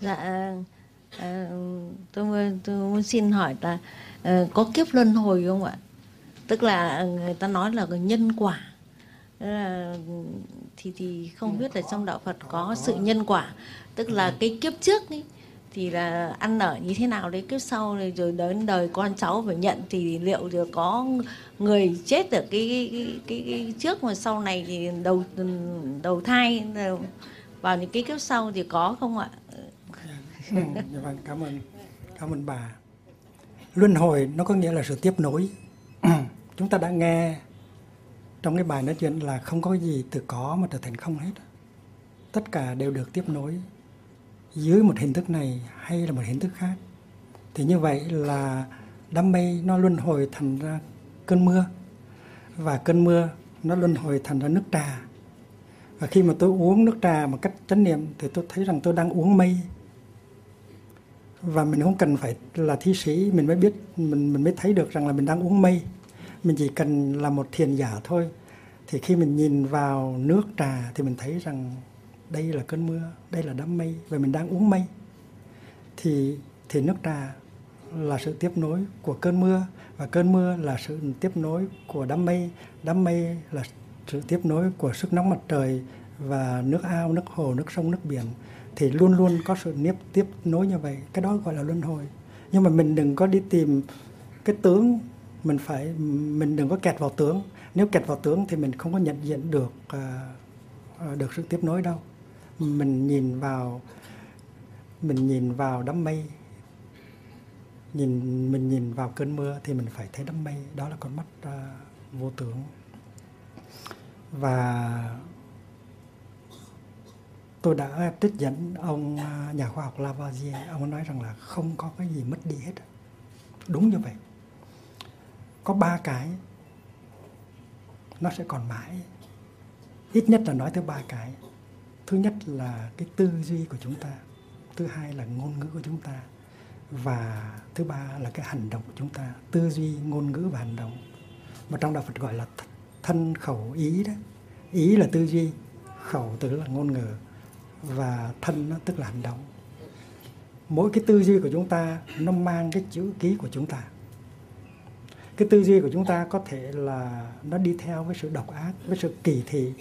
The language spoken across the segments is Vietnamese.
dạ à, tôi, muốn, tôi muốn xin hỏi là à, có kiếp luân hồi không ạ? Tức là người ta nói là nhân quả. Là, thì thì không biết là trong đạo Phật có sự nhân quả. Tức là cái kiếp trước ấy, thì là ăn ở như thế nào đấy kiếp sau rồi, rồi đến đời con cháu phải nhận thì liệu được có người chết ở cái cái, cái, cái trước mà sau này thì đầu đầu thai vào những cái kiếp sau thì có không ạ? Ừ, dạ vâng, cảm ơn cảm ơn bà. Luân hồi nó có nghĩa là sự tiếp nối. Chúng ta đã nghe trong cái bài nói chuyện là không có gì từ có mà trở thành không hết. Tất cả đều được tiếp nối dưới một hình thức này hay là một hình thức khác thì như vậy là đám mây nó luân hồi thành ra cơn mưa và cơn mưa nó luân hồi thành ra nước trà và khi mà tôi uống nước trà một cách chánh niệm thì tôi thấy rằng tôi đang uống mây và mình không cần phải là thi sĩ, mình mới biết, mình mình mới thấy được rằng là mình đang uống mây. Mình chỉ cần là một thiền giả thôi. Thì khi mình nhìn vào nước trà thì mình thấy rằng đây là cơn mưa, đây là đám mây và mình đang uống mây. Thì thì nước trà là sự tiếp nối của cơn mưa và cơn mưa là sự tiếp nối của đám mây. Đám mây là sự tiếp nối của sức nóng mặt trời và nước ao, nước hồ, nước sông, nước biển thì luôn luôn có sự nếp tiếp nối như vậy. Cái đó gọi là luân hồi. Nhưng mà mình đừng có đi tìm cái tướng mình phải mình đừng có kẹt vào tướng. Nếu kẹt vào tướng thì mình không có nhận diện được uh, được sự tiếp nối đâu. Mình nhìn vào mình nhìn vào đám mây. Nhìn mình nhìn vào cơn mưa thì mình phải thấy đám mây. Đó là con mắt uh, vô tướng. Và tôi đã trích dẫn ông à, nhà khoa học Lavoisier. Ông nói rằng là không có cái gì mất đi hết. Đúng như vậy. Có ba cái nó sẽ còn mãi. Ít nhất là nói tới ba cái. Thứ nhất là cái tư duy của chúng ta. Thứ hai là ngôn ngữ của chúng ta. Và thứ ba là cái hành động của chúng ta. Tư duy, ngôn ngữ và hành động. Mà trong đạo Phật gọi là thân khẩu ý đó. Ý là tư duy, khẩu tức là ngôn ngữ và thân nó, tức là hành động. Mỗi cái tư duy của chúng ta nó mang cái chữ ký của chúng ta. Cái tư duy của chúng ta có thể là nó đi theo với sự độc ác, với sự kỳ thị,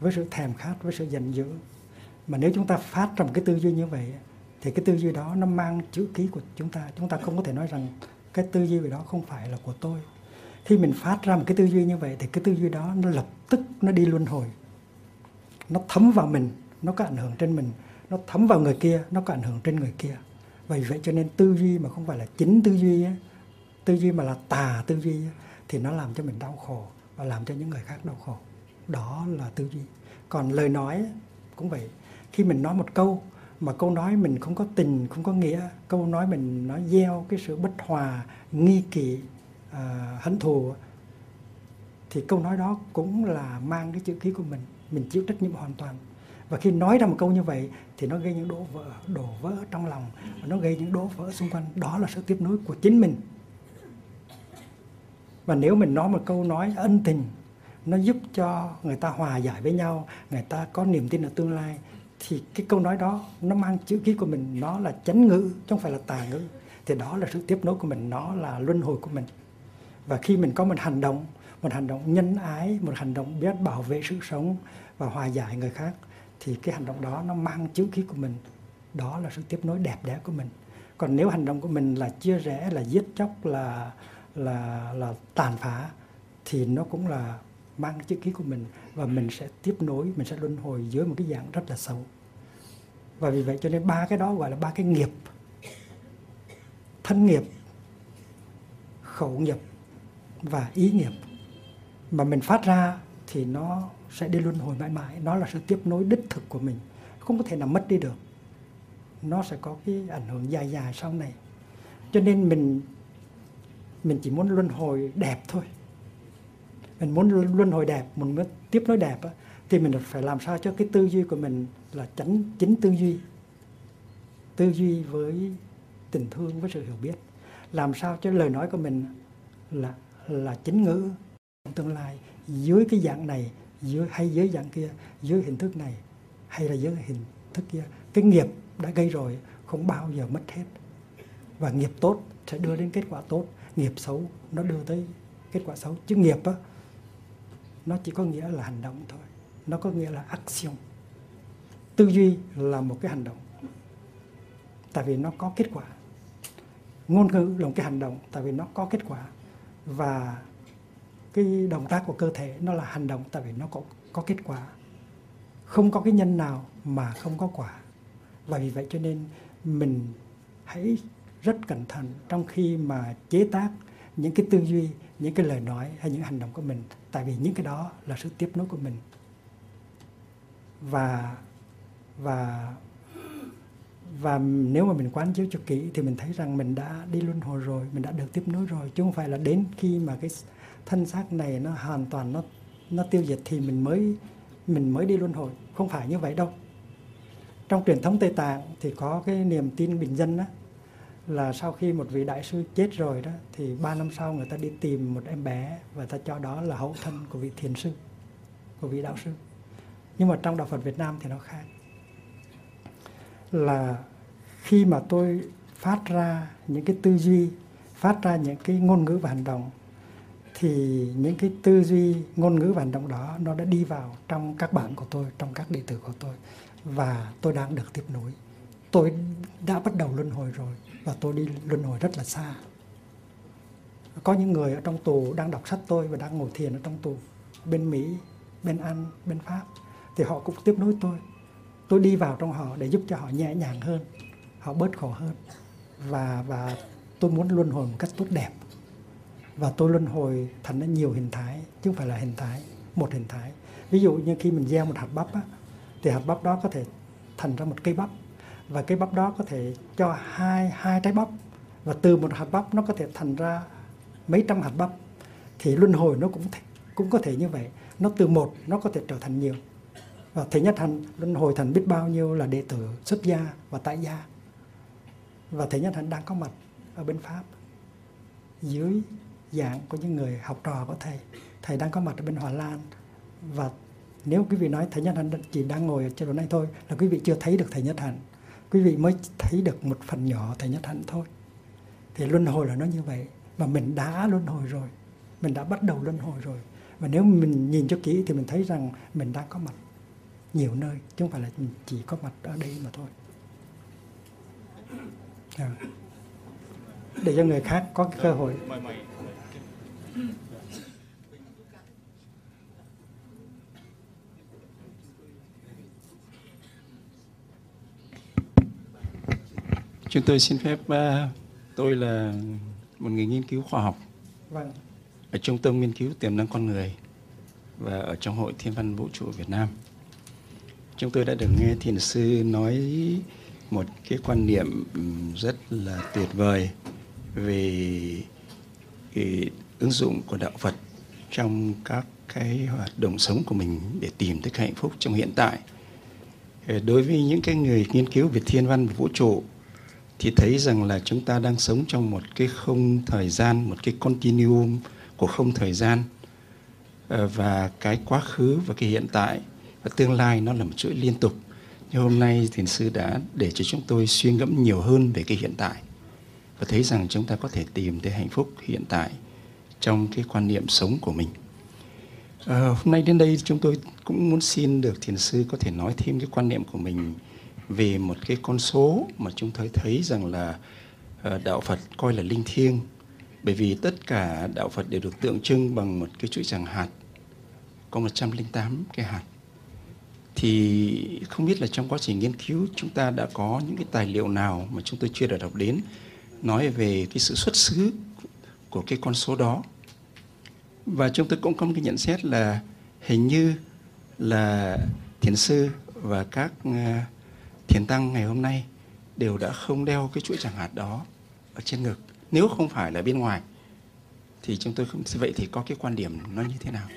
với sự thèm khát, với sự giận dữ. Mà nếu chúng ta phát ra một cái tư duy như vậy, thì cái tư duy đó nó mang chữ ký của chúng ta. Chúng ta không có thể nói rằng cái tư duy đó không phải là của tôi. Khi mình phát ra một cái tư duy như vậy, thì cái tư duy đó nó lập tức nó đi luân hồi nó thấm vào mình nó có ảnh hưởng trên mình nó thấm vào người kia nó có ảnh hưởng trên người kia. Vì vậy cho nên tư duy mà không phải là chính tư duy ấy, tư duy mà là tà tư duy ấy, thì nó làm cho mình đau khổ và làm cho những người khác đau khổ. Đó là tư duy. Còn lời nói cũng vậy. Khi mình nói một câu mà câu nói mình không có tình không có nghĩa câu nói mình nói gieo cái sự bất hòa nghi kỵ à, hận thù thì câu nói đó cũng là mang cái chữ ký của mình mình chịu trách nhiệm hoàn toàn. Và khi nói ra một câu như vậy thì nó gây những đổ vỡ đổ vỡ trong lòng, và nó gây những đổ vỡ xung quanh. Đó là sự tiếp nối của chính mình. Và nếu mình nói một câu nói ân tình, nó giúp cho người ta hòa giải với nhau, người ta có niềm tin ở tương lai, thì cái câu nói đó nó mang chữ ký của mình, nó là chánh ngữ, chứ không phải là tà ngữ. Thì đó là sự tiếp nối của mình, nó là luân hồi của mình. Và khi mình có một hành động một hành động nhân ái, một hành động biết bảo vệ sự sống và hòa giải người khác, thì cái hành động đó nó mang chữ ký của mình. Đó là sự tiếp nối đẹp đẽ của mình. Còn nếu hành động của mình là chia rẽ, là giết chóc, là là là tàn phá, thì nó cũng là mang chữ ký của mình và mình sẽ tiếp nối, mình sẽ luân hồi dưới một cái dạng rất là xấu. Và vì vậy cho nên ba cái đó gọi là ba cái nghiệp. Thân nghiệp, khẩu nghiệp và ý nghiệp mà mình phát ra thì nó sẽ đi luân hồi mãi mãi. Nó là sự tiếp nối đích thực của mình. Không có thể nào mất đi được. Nó sẽ có cái ảnh hưởng dài dài sau này. Cho nên mình mình chỉ muốn luân hồi đẹp thôi. Mình muốn luân hồi đẹp, mình muốn tiếp nối đẹp thì mình phải làm sao cho cái tư duy của mình là chánh, chính tư duy. Tư duy với tình thương, với sự hiểu biết. Làm sao cho lời nói của mình là là chính ngữ tương lai, dưới cái dạng này, dưới, hay dưới dạng kia, dưới hình thức này, hay là dưới hình thức kia, cái nghiệp đã gây rồi không bao giờ mất hết. Và nghiệp tốt sẽ đưa đến kết quả tốt, nghiệp xấu nó đưa tới kết quả xấu. Chứ nghiệp á, nó chỉ có nghĩa là hành động thôi, nó có nghĩa là action. Tư duy là một cái hành động, tại vì nó có kết quả. Ngôn ngữ là một cái hành động, tại vì nó có kết quả. Và cái động tác của cơ thể nó là hành động tại vì nó có có kết quả. Không có cái nhân nào mà không có quả. Và vì vậy cho nên mình hãy rất cẩn thận trong khi mà chế tác những cái tư duy, những cái lời nói hay những hành động của mình. Tại vì những cái đó là sự tiếp nối của mình. Và và và nếu mà mình quán chiếu cho kỹ thì mình thấy rằng mình đã đi luân hồi rồi, mình đã được tiếp nối rồi, chứ không phải là đến khi mà cái thân xác này nó hoàn toàn nó nó tiêu diệt thì mình mới mình mới đi luân hồi. Không phải như vậy đâu. Trong truyền thống Tây Tạng thì có cái niềm tin bình dân đó, là sau khi một vị đại sư chết rồi đó, thì ba năm sau người ta đi tìm một em bé và ta cho đó là hậu thân của vị thiền sư, của vị đạo sư. Nhưng mà trong đạo Phật Việt Nam thì nó khác. Là khi mà tôi phát ra những cái tư duy, phát ra những cái ngôn ngữ và hành động thì những cái tư duy, ngôn ngữ và hành động đó nó đã đi vào trong các bản của tôi, trong các đệ tử của tôi và tôi đang được tiếp nối. Tôi đã bắt đầu luân hồi rồi và tôi đi luân hồi rất là xa. Có những người ở trong tù đang đọc sách tôi và đang ngồi thiền ở trong tù bên mỹ, bên anh, bên pháp thì họ cũng tiếp nối tôi. Tôi đi vào trong họ để giúp cho họ nhẹ nhàng hơn, họ bớt khổ hơn và và tôi muốn luân hồi một cách tốt đẹp và tôi luân hồi thành nó nhiều hình thái chứ không phải là hình thái một hình thái. Ví dụ như khi mình gieo một hạt bắp á, thì hạt bắp đó có thể thành ra một cây bắp. Và cây bắp đó có thể cho hai hai trái bắp. Và từ một hạt bắp nó có thể thành ra mấy trăm hạt bắp. Thì luân hồi nó cũng cũng có thể như vậy. Nó từ một nó có thể trở thành nhiều. Và thể nhất hạnh luân hồi thành biết bao nhiêu là đệ tử xuất gia và tại gia. Và thể nhất hạnh đang có mặt ở bên pháp dưới dạng của những người học trò của thầy. Thầy đang có mặt ở bên Hòa Lan. Và nếu quý vị nói thầy Nhất Hạnh chỉ đang ngồi ở chế chỗ này thôi là quý vị chưa thấy được thầy Nhất Hạnh. Quý vị mới thấy được một phần nhỏ thầy Nhất Hạnh thôi. Thì luân hồi là nó như vậy. Và mình đã luân hồi rồi. Mình đã bắt đầu luân hồi rồi. Và nếu mình nhìn cho kỹ thì mình thấy rằng mình đang có mặt nhiều nơi, chứ không phải là mình chỉ có mặt ở đây mà thôi. À. để cho người khác có cái cơ hội. Chúng tôi xin phép uh, tôi là một người nghiên cứu khoa học vâng. ở Trung tâm Nghiên cứu Tiềm năng Con Người và ở trong Hội Thiên văn Vũ trụ Việt Nam. Chúng tôi đã được nghe thiền sư nói một cái quan niệm rất là tuyệt vời về cái ứng dụng của đạo Phật trong các cái hoạt động sống của mình để tìm tới hạnh phúc trong hiện tại. Ờ, đối với những cái người nghiên cứu về thiên văn và vũ trụ thì thấy rằng là chúng ta đang sống trong một cái không thời gian, một cái continuum của không thời gian ờ, và cái quá khứ và cái hiện tại và tương lai nó là một chuỗi liên tục. Như hôm nay thiền sư đã để cho chúng tôi suy ngẫm nhiều hơn về cái hiện tại và thấy rằng chúng ta có thể tìm thấy hạnh phúc hiện tại trong cái quan niệm sống của mình. À, hôm nay đến đây chúng tôi cũng muốn xin được thiền sư có thể nói thêm cái quan niệm của mình về một cái con số mà chúng tôi thấy rằng là ờ, đạo Phật coi là linh thiêng. Bởi vì tất cả đạo Phật đều được tượng trưng bằng một cái chuỗi chẳng hạt có 108 cái hạt. Thì không biết là trong quá trình nghiên cứu chúng ta đã có những cái tài liệu nào mà chúng tôi chưa được đọc đến nói về cái sự xuất xứ của cái con số đó và chúng tôi cũng có một cái nhận xét là hình như là thiền sư và các ờ, thiền tăng ngày hôm nay đều đã không đeo cái chuỗi chẳng hạt đó ở trên ngực nếu không phải là bên ngoài, thì chúng tôi không, vậy thì có cái quan điểm nó như thế nào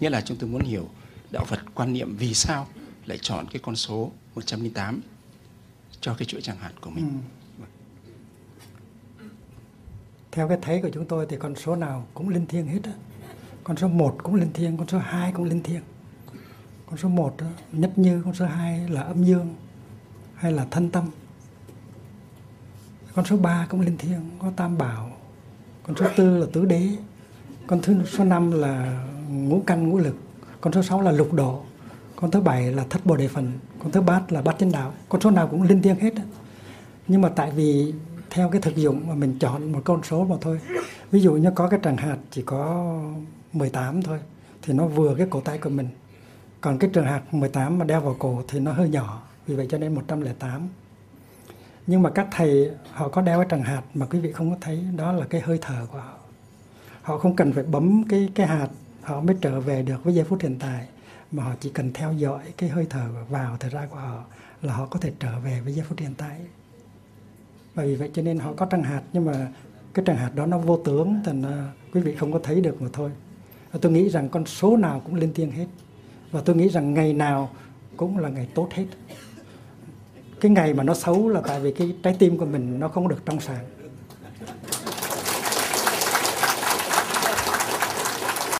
nghĩa là chúng tôi muốn hiểu đạo Phật quan niệm vì sao lại chọn cái con số 108 cho cái chuỗi chẳng hạt của mình. Ừ. Theo cái thấy của chúng tôi thì con số nào cũng linh thiêng hết á. Con số 1 cũng linh thiêng, con số 2 cũng linh thiêng. Con số 1 ờ, nhất như, con số 2 là âm dương, hay là thân tâm. Con số 3 cũng linh thiêng có tam bảo. Con số 4 là tứ đế. Con thứ số 5 là ngũ căn ngũ lực. Con số 6 là lục độ. Con thứ bảy là thất bồ đề phần. Con thứ bát là bát chánh đạo. Con số nào cũng linh thiêng hết nhưng mà tại vì theo cái thực dụng mà mình chọn một con số mà thôi. Ví dụ như có cái tràng hạt chỉ có 18 thôi, thì nó vừa cái cổ tay của mình. Còn cái trường hạt 18 mà đeo vào cổ thì nó hơi nhỏ, vì vậy cho nên 108 nhưng mà các thầy, họ có đeo cái tràng hạt mà quý vị không có thấy, đó là cái hơi thở của họ. Họ không cần phải bấm cái cái hạt, họ mới trở về được với giây phút hiện tại, mà họ chỉ cần theo dõi cái hơi thở vào thở ra của họ là họ có thể trở về với giây phút hiện tại. Và vì vậy cho nên họ có tràng hạt, nhưng mà cái tràng hạt đó nó vô tướng, thành quý vị không có thấy được mà thôi và tôi nghĩ rằng con số nào cũng lên tiếng hết. Và tôi nghĩ rằng ngày nào cũng là ngày tốt hết. Cái ngày mà nó xấu là tại vì cái trái tim của mình nó không được trong sáng